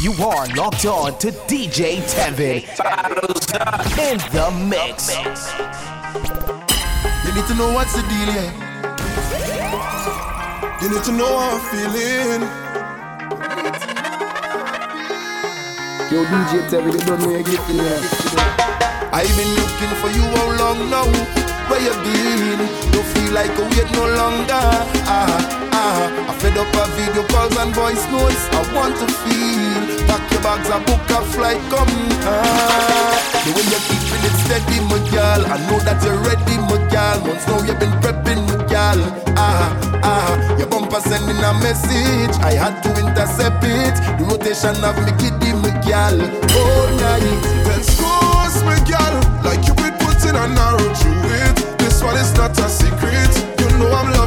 You are locked on to DJ Tevin in the mix. You need to know what's the deal, yeah. You need to know how I'm feeling. Yo, DJ Tevin, you don't know you're getting there. I've been looking for you how long now? Where you been? Don't feel like I wait no longer. Ah. I fed up of video calls and voice notes. I want to feel. Pack your bags and book a flight, come. Ah. The way you're keeping it steady, my girl. I know that you're ready, my girl. Once now you've been prepping, my girl. Ah, ah. Your bumper sending a message. I had to intercept it. The rotation of me kiddie, my girl. All night. Then scores me, girl, like you been putting a arrow through it. This one is not a secret. You know I'm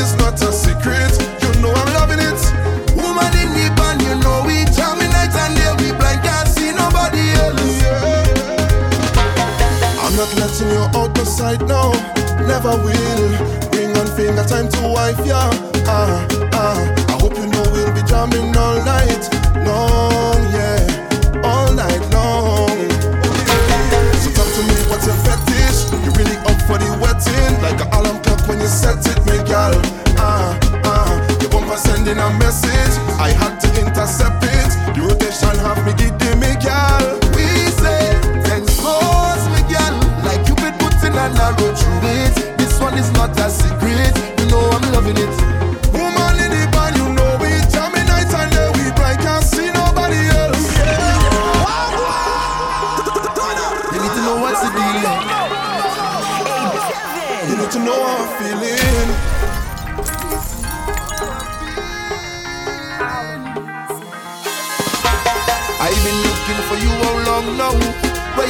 Is not a secret. You know I'm loving it. Woman in the band, you know we jamming night and day. We blind, can't see nobody else. I'm not letting you out the sight now. Never will. Ring on finger, time to wife ya. Ah, ah. I hope you know we'll be jamming all night set it, me girl. Ah, ah. Your bumper sending a message. I had to intercept it. The rotation have me giddy, me girl. We say scores, me girl. Like you been putting an arrow through it. This one is not a secret.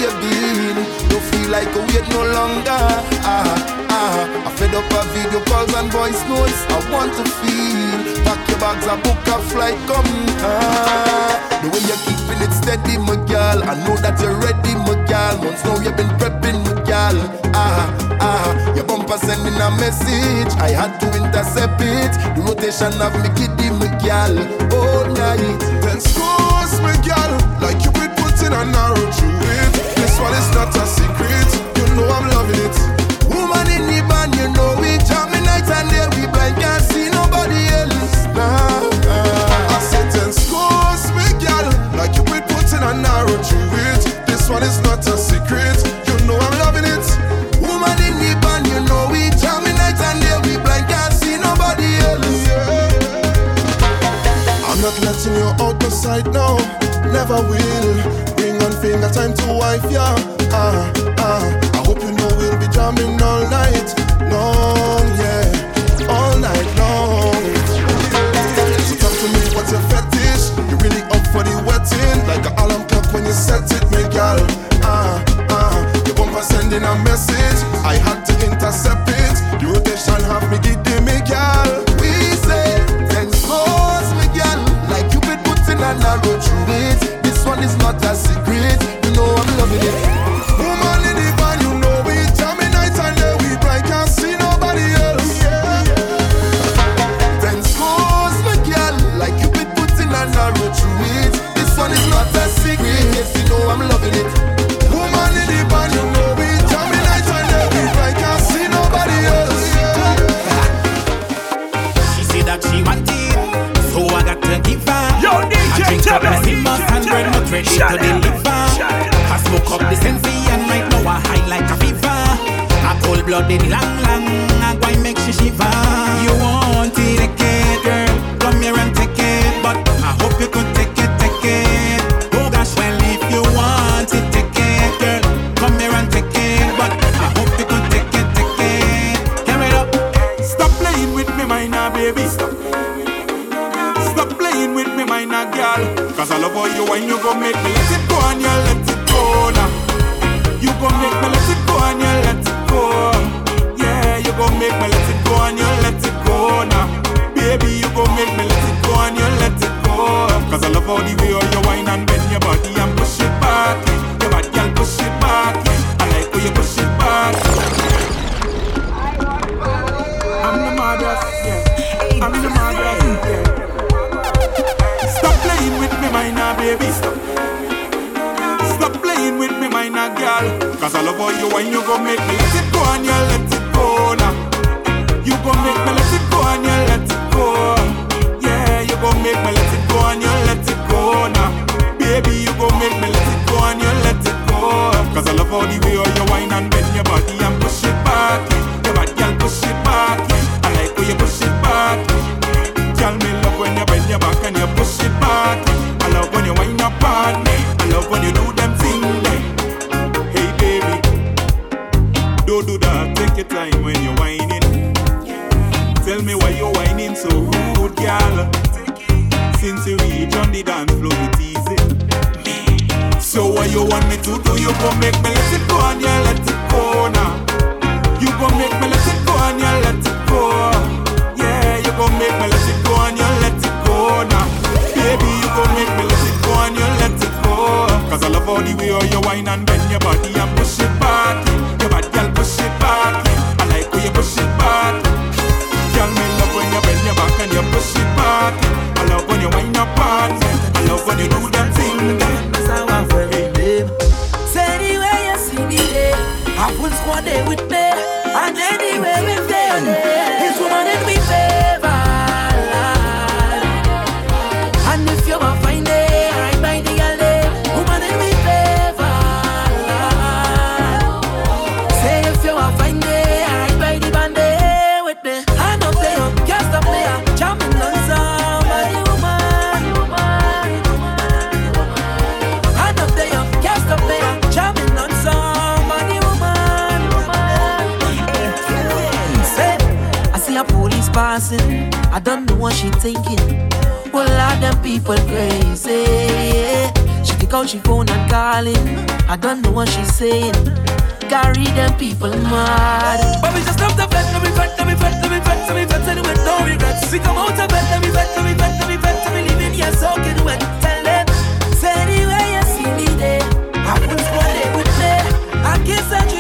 You been? Don't feel like I wait no longer. Ah, ah. I fed up of video calls and voice notes. I want to feel. Pack your bags and book a flight, come. Ah, the way you're keeping it steady, my girl. I know that you're ready, my girl. Once now you've been prepping, my girl. Ah, ah. Your bumper sending a message. I had to intercept it. The rotation of me kiddie, my girl. All night. Then scores me, girl, like you been putting an arrow through it. Never will. Ring on finger, time to wife ya. Ah, ah. I hope you know we'll be jamming all night long, yeah, all night long. So talk to me, what's your fetish? You really up for the wetting? Like an alarm clock when you set it, me girl. Ah, ah. Your bumper sending a message. I had to intercept it. The rotation have me said that she want it, so I got to give her. Yo, DJ I drink up Simmons DJ and bread, not ready Shut to deliver. I smoke up the sensi and right now I high like a fever. A cold blooded long long, I and make she shiver. You want When you go make me let it go and you let it go now. You go make me let it go and you let it go. Yeah, you go make me let it go and you let it go now. Baby, you go make me let it go and you let it go. Cause I love all the way you wine and bend your body. for you and you gon' make me let it go and you let it go now. You gon' make me let it go and you let it go. Yeah, you gon' make me let it go and you let it go now. Baby, you gon' make me let it go and you let it go. Cause I love all the way passing. I don't know what she thinking. Well, all them people crazy. She pick out she phone and calling. I don't know what she saying. Carry them people mad. But we just love the bed, let me fight, let me fight, let me fight, let me fight, and with no regrets. We come out of bed, let me fight, let me fight, let me fight, let me live in here soaking wet. Tell them, say the you see me there. I put spend it with me. I kiss a dream.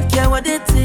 not care what they think.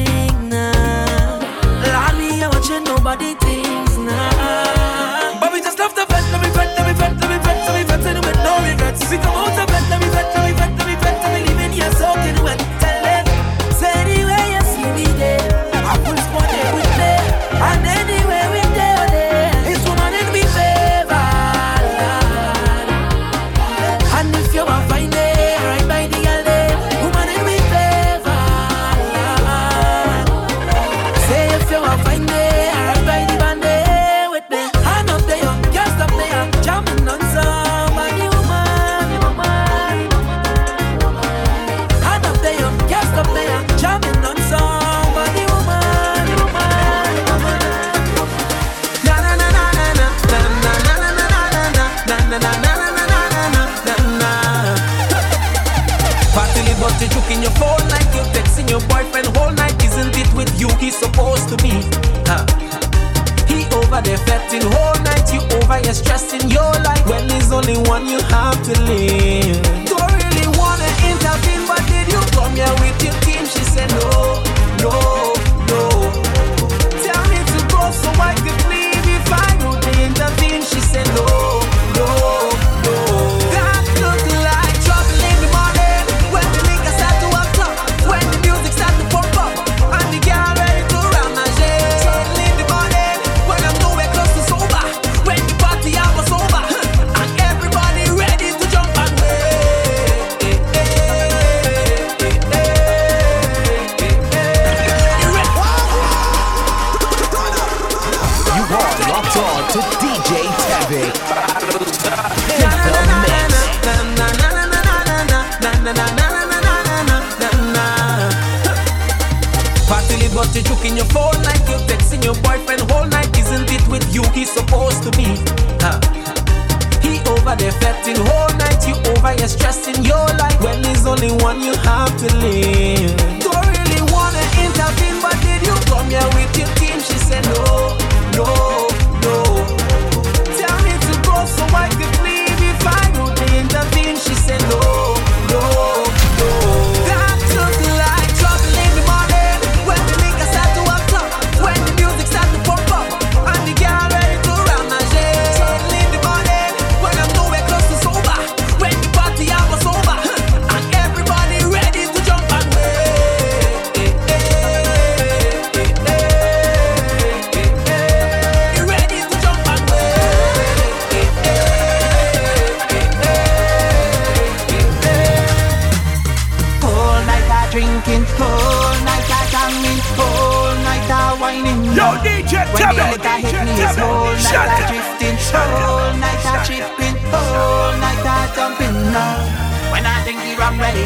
Yo, DJ, tell me. When the hit me, it's whole night I drifting, all night I tripping, all night I jumping now. When I think the rum ready,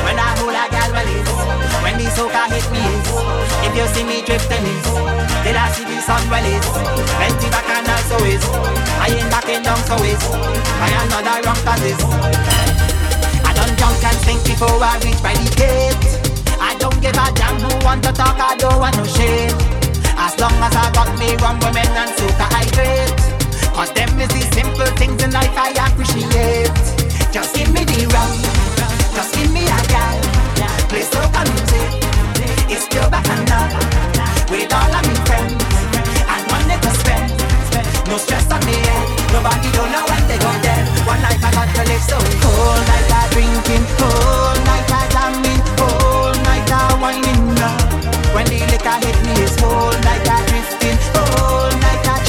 when I hold a gal ready, when the soca hit me, if you see me drifting, till I see the sun well release. Plenty back and I so is, I ain't backing down so is, I am not a rum this. I done drunk and think before I reach by the gate. I don't give a damn who want to talk, I don't want no shame. As long as I got me rum, women and soca I get Cause them is the simple things in life I appreciate. Just give me the rum, just give me a gal. Play soca music, it's pure bacchanal With all of me friends, and money to spend No stress on me head, nobody don't know what they go dead. One night I got to live so cold, night I drinking, whole night I jamming Whole night I whining when the liquor hit me, it's whole night I drifting, whole night I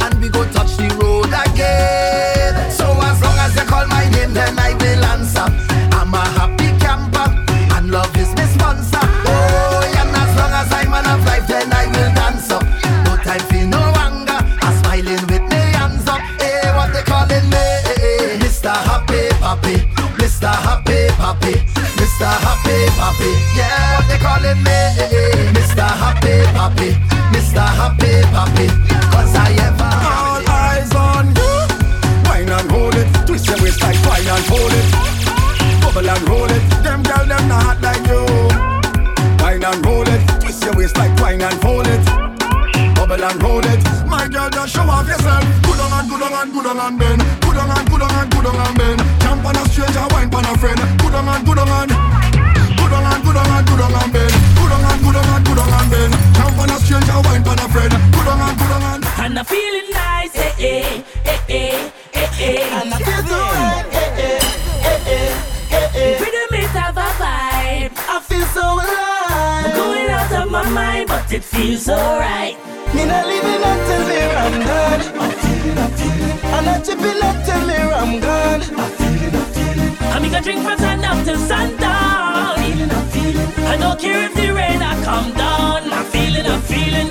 and we go touch the road again. So as long as you call my name, then I will answer. I'm a happy camper and love is my sponsor. Oh, and as long as I'm man of life, then I will dance up. No time for no anger. I'm smiling with my hands up. Hey, what they calling me? Mr. Happy Papi, Mr. Happy Papi, Mr. Happy Papi. Yeah, what they calling me? Mr. Happy Papi, Mr. Happy Papi. good on and bend. Good on and good on and good on and bend. Jump on a stranger, wine on a friend. Good on and good on and. Good on and good on and good on and bend. Good on and good on and good on and bend. Jump on a stranger, wine on a friend. Good on and good on and. And I'm feeling nice, eh eh eh eh eh eh. And I'm feeling eh eh eh eh eh eh. Rhythm is a vibe. I feel so alive. I'm going out of my mind, but it feels alright. To be left let tell me I'm gone, I'm feeling, I'm feeling. I'm gonna drink from sun up till sundown. I'm feeling, I'm feeling. I don't care if the rain I come down. I'm feeling, I'm feeling.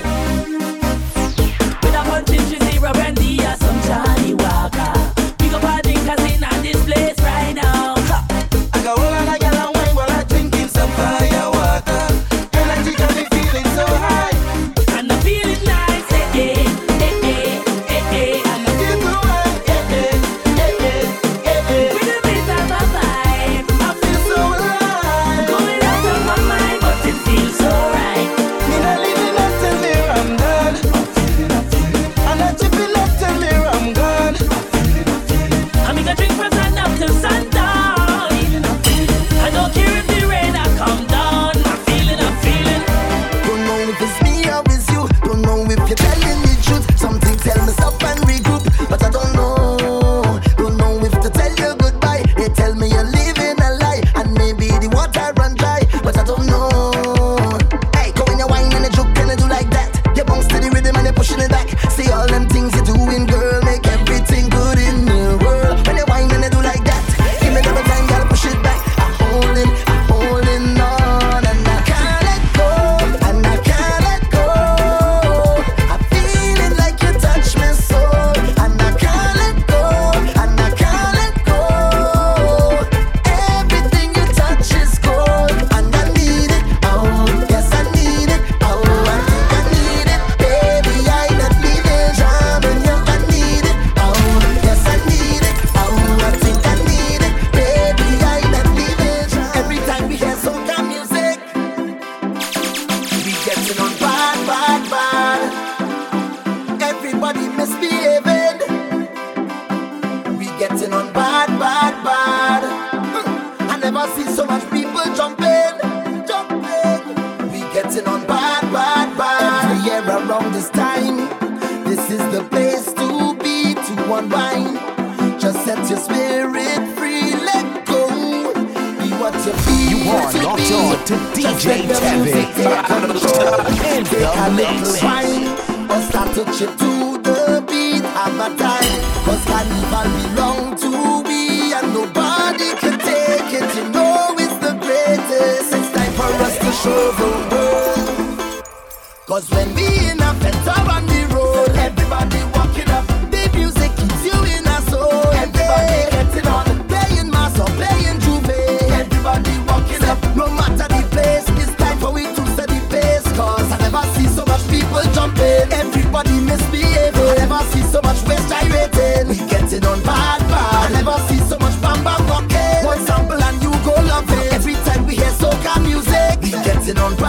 dancing on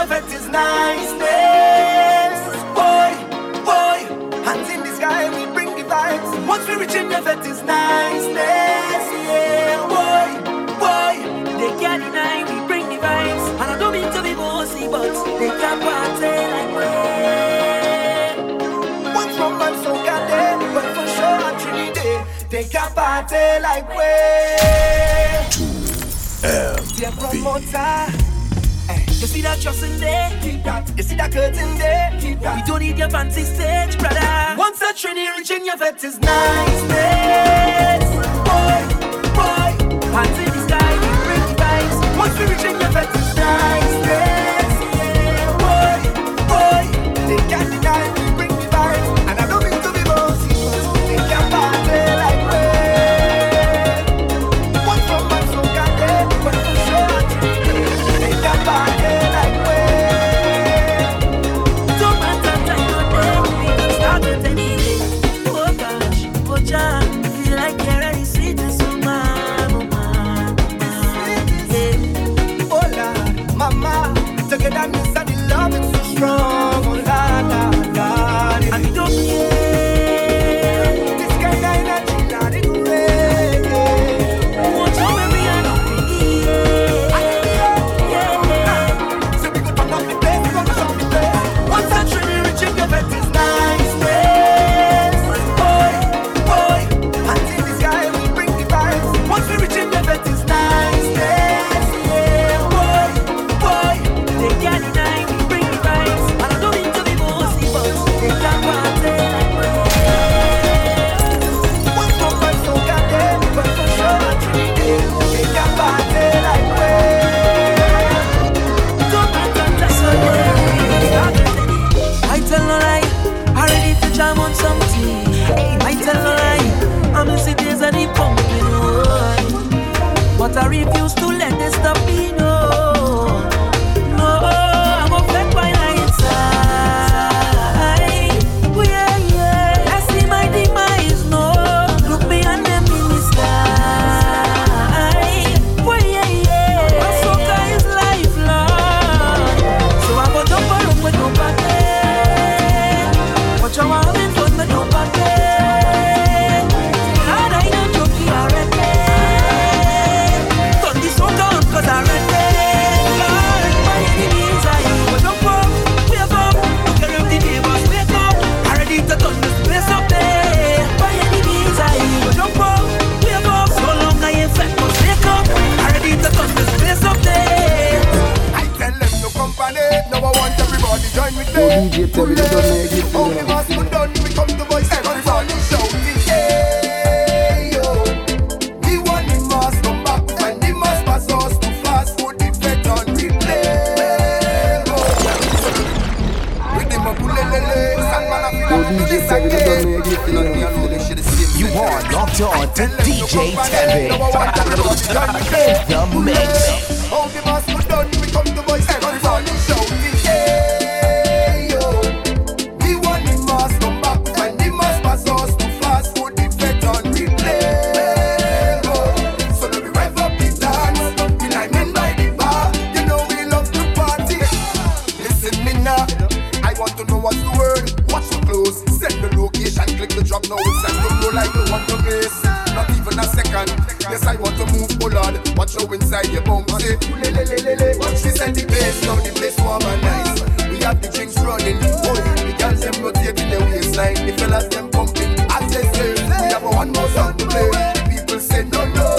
Covet is niceness. Boy, boy, hands in the sky, we bring the vibes. Once we reach in Covet is niceness. Yeah, boy, boy, they can't deny we bring the vibes. And I don't mean to be bossy, but they can't party like we. One from my so goddamn, but for sure I'm Trinity. They can't party like we. 2 M see that in there? Keep that. You see that curtain there? Keep that. We don't need your fancy stage, brother. Once that training reaching your vet is nice, man. Play. People say no, no.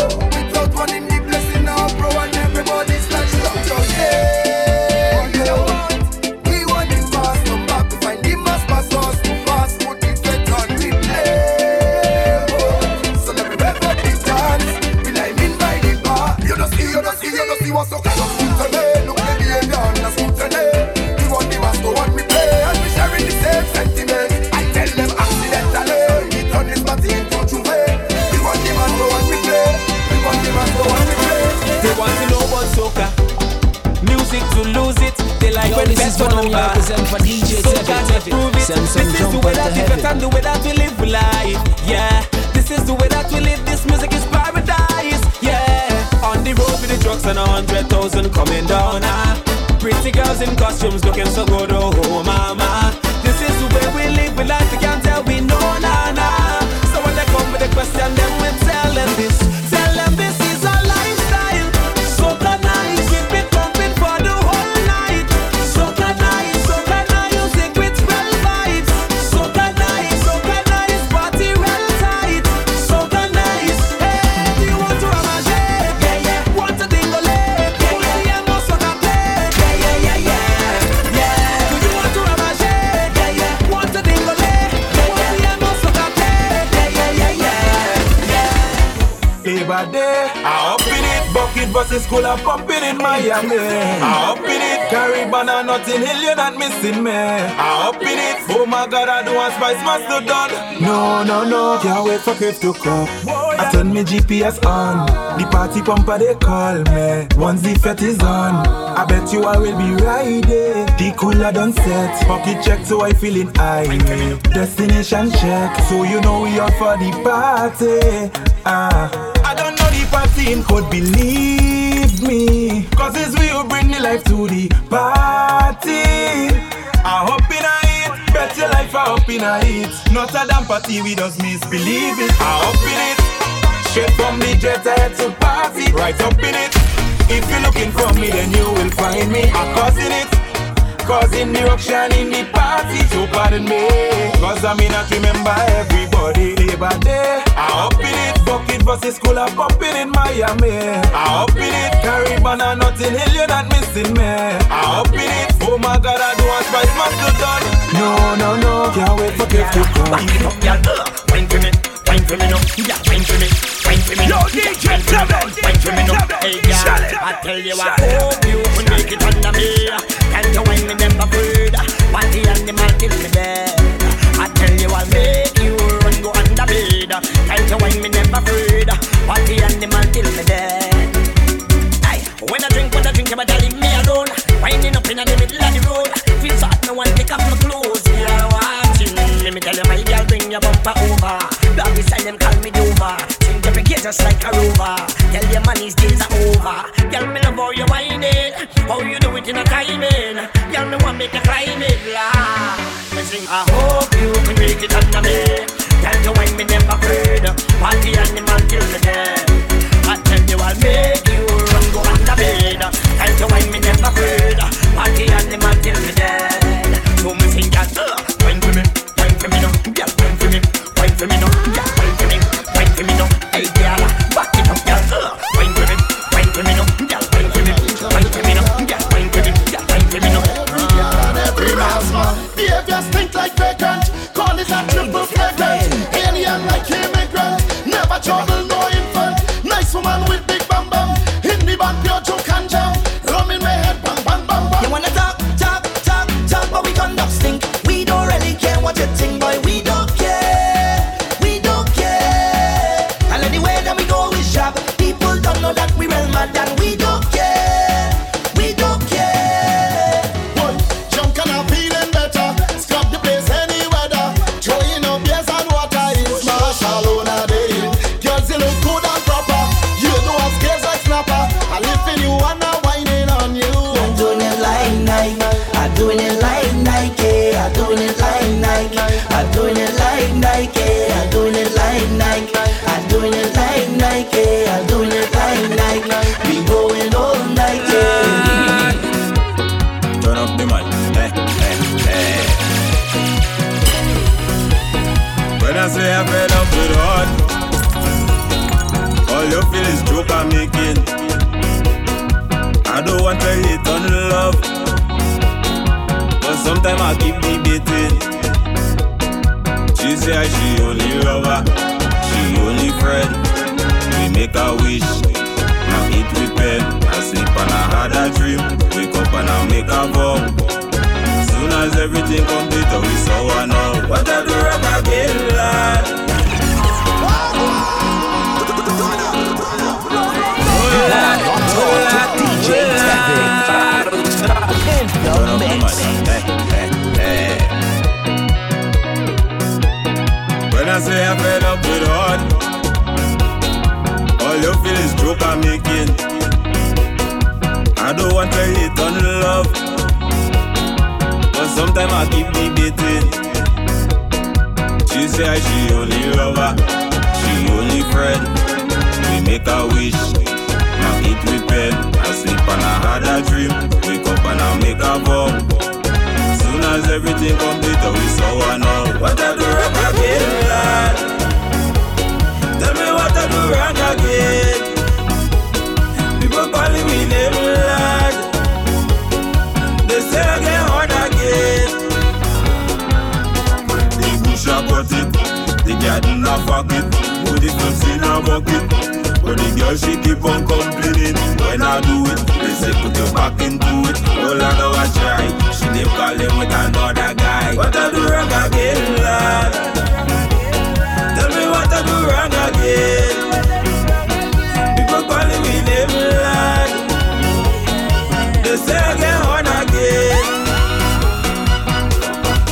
This is one one of over. me represent for DJ Soca Tevin, to prove it. Send some this is the way that we got and the way that we live life. Yeah, this is the way that we live. This music is paradise. Yeah, on the road with the trucks and a hundred thousand coming down. Ah. Pretty girls in costumes looking so good. Oh, oh mama. This is the way we live. We like to can't tell we know nah nah. So when they come with a question, then we tell them this. It. Bucket versus school, I'm pumping in Miami. I up in it. Caribbean and Notting Hill, you're not missing me. I up in it. Oh my God, I do want spice master done. No, no, no, can't wait for Cliff to come. I turn me GPS on. The party pumper they call me. Once the fete is on, I bet you I will be riding. The cooler done set. Pocket check, so I feeling high. Destination check, so you know we out for the party. Ah, I don't know the party in code, believe me. Cause it's who bring the life to the party. I hope in a it, bet your life I hope in a it. Not a damn party, we just misbelieve it. I hope in it. Straight from the jet head to party, right up in it. If you're looking for me, then you will find me. I'm causing it. Causing the ruction in the party, so pardon me. Cause I may not remember everybody Labor Day. I up in it, bucket versus school, I'm pumping in Miami. I up in it, Caribbean and Notting Hill, you're not missing me. I up in it, oh my god, I do want spice master done. No, no, no, can't wait for Kev to come. It up, girl. Wine for me, wine for me now. Yeah, wine for me, wine for me now. Yo, DJ Wine for me now, Tevin. wine for me now. Tevin. Hey, girl, Shut it. I tell you what, Shut it. hope you will make sing, I hope you can make it under me. Tell you when me never afraid. Party animal till me dead. I'm fed up with hard, all you feel is joke I'm making. I don't want to hate on love, but sometimes I keep debating. She say she only lover, she only friend. We make a wish, now eat with pen. I sleep and I had a dream, wake up and I make a vow. As everything complete, we saw one out. What I do wrong again, lad? Tell me what I do wrong again. People calling me name, lad. They say I get hard again. The bush a cut it, the garden a fuck it, put fruits in a bucket. But the girl she keep on complaining when I do it. They say put your back into it. All I know I try. She name calling with another guy. What I do wrong again, lad? Tell me what I do wrong again. People calling me name, lad. They say I get on again.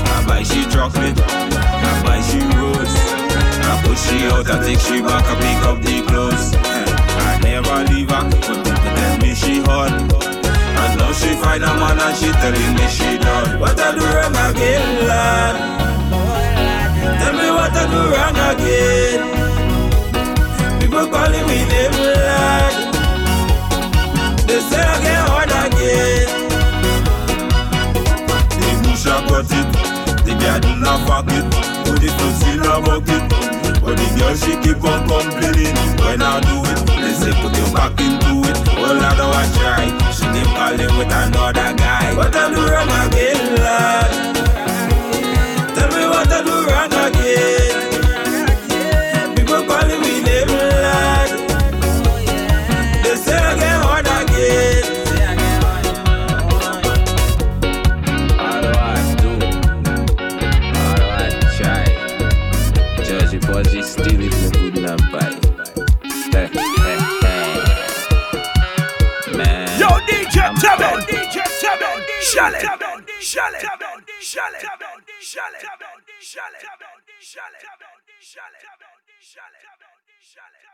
I buy she chocolate, I buy she rose. I put she out, I take she back, I pick up the clothes. I never leave her, but tell me she hot. And now she find a man and she telling me she done. What I do wrong again, lad? Tell me what I do wrong again. People calling me name, lad. They say I get hard again. The bush a cut it, the garden a fuck it, put the fruits in a bucket. But the girl she keep on complaining when I do it. They say put your back into it. All I know I try. She keep calling with another guy. What I do wrong again, lad? Tell me what I do wrong shell it, shell it, shell it, shell it, shell it, shell it, shell it, shell it.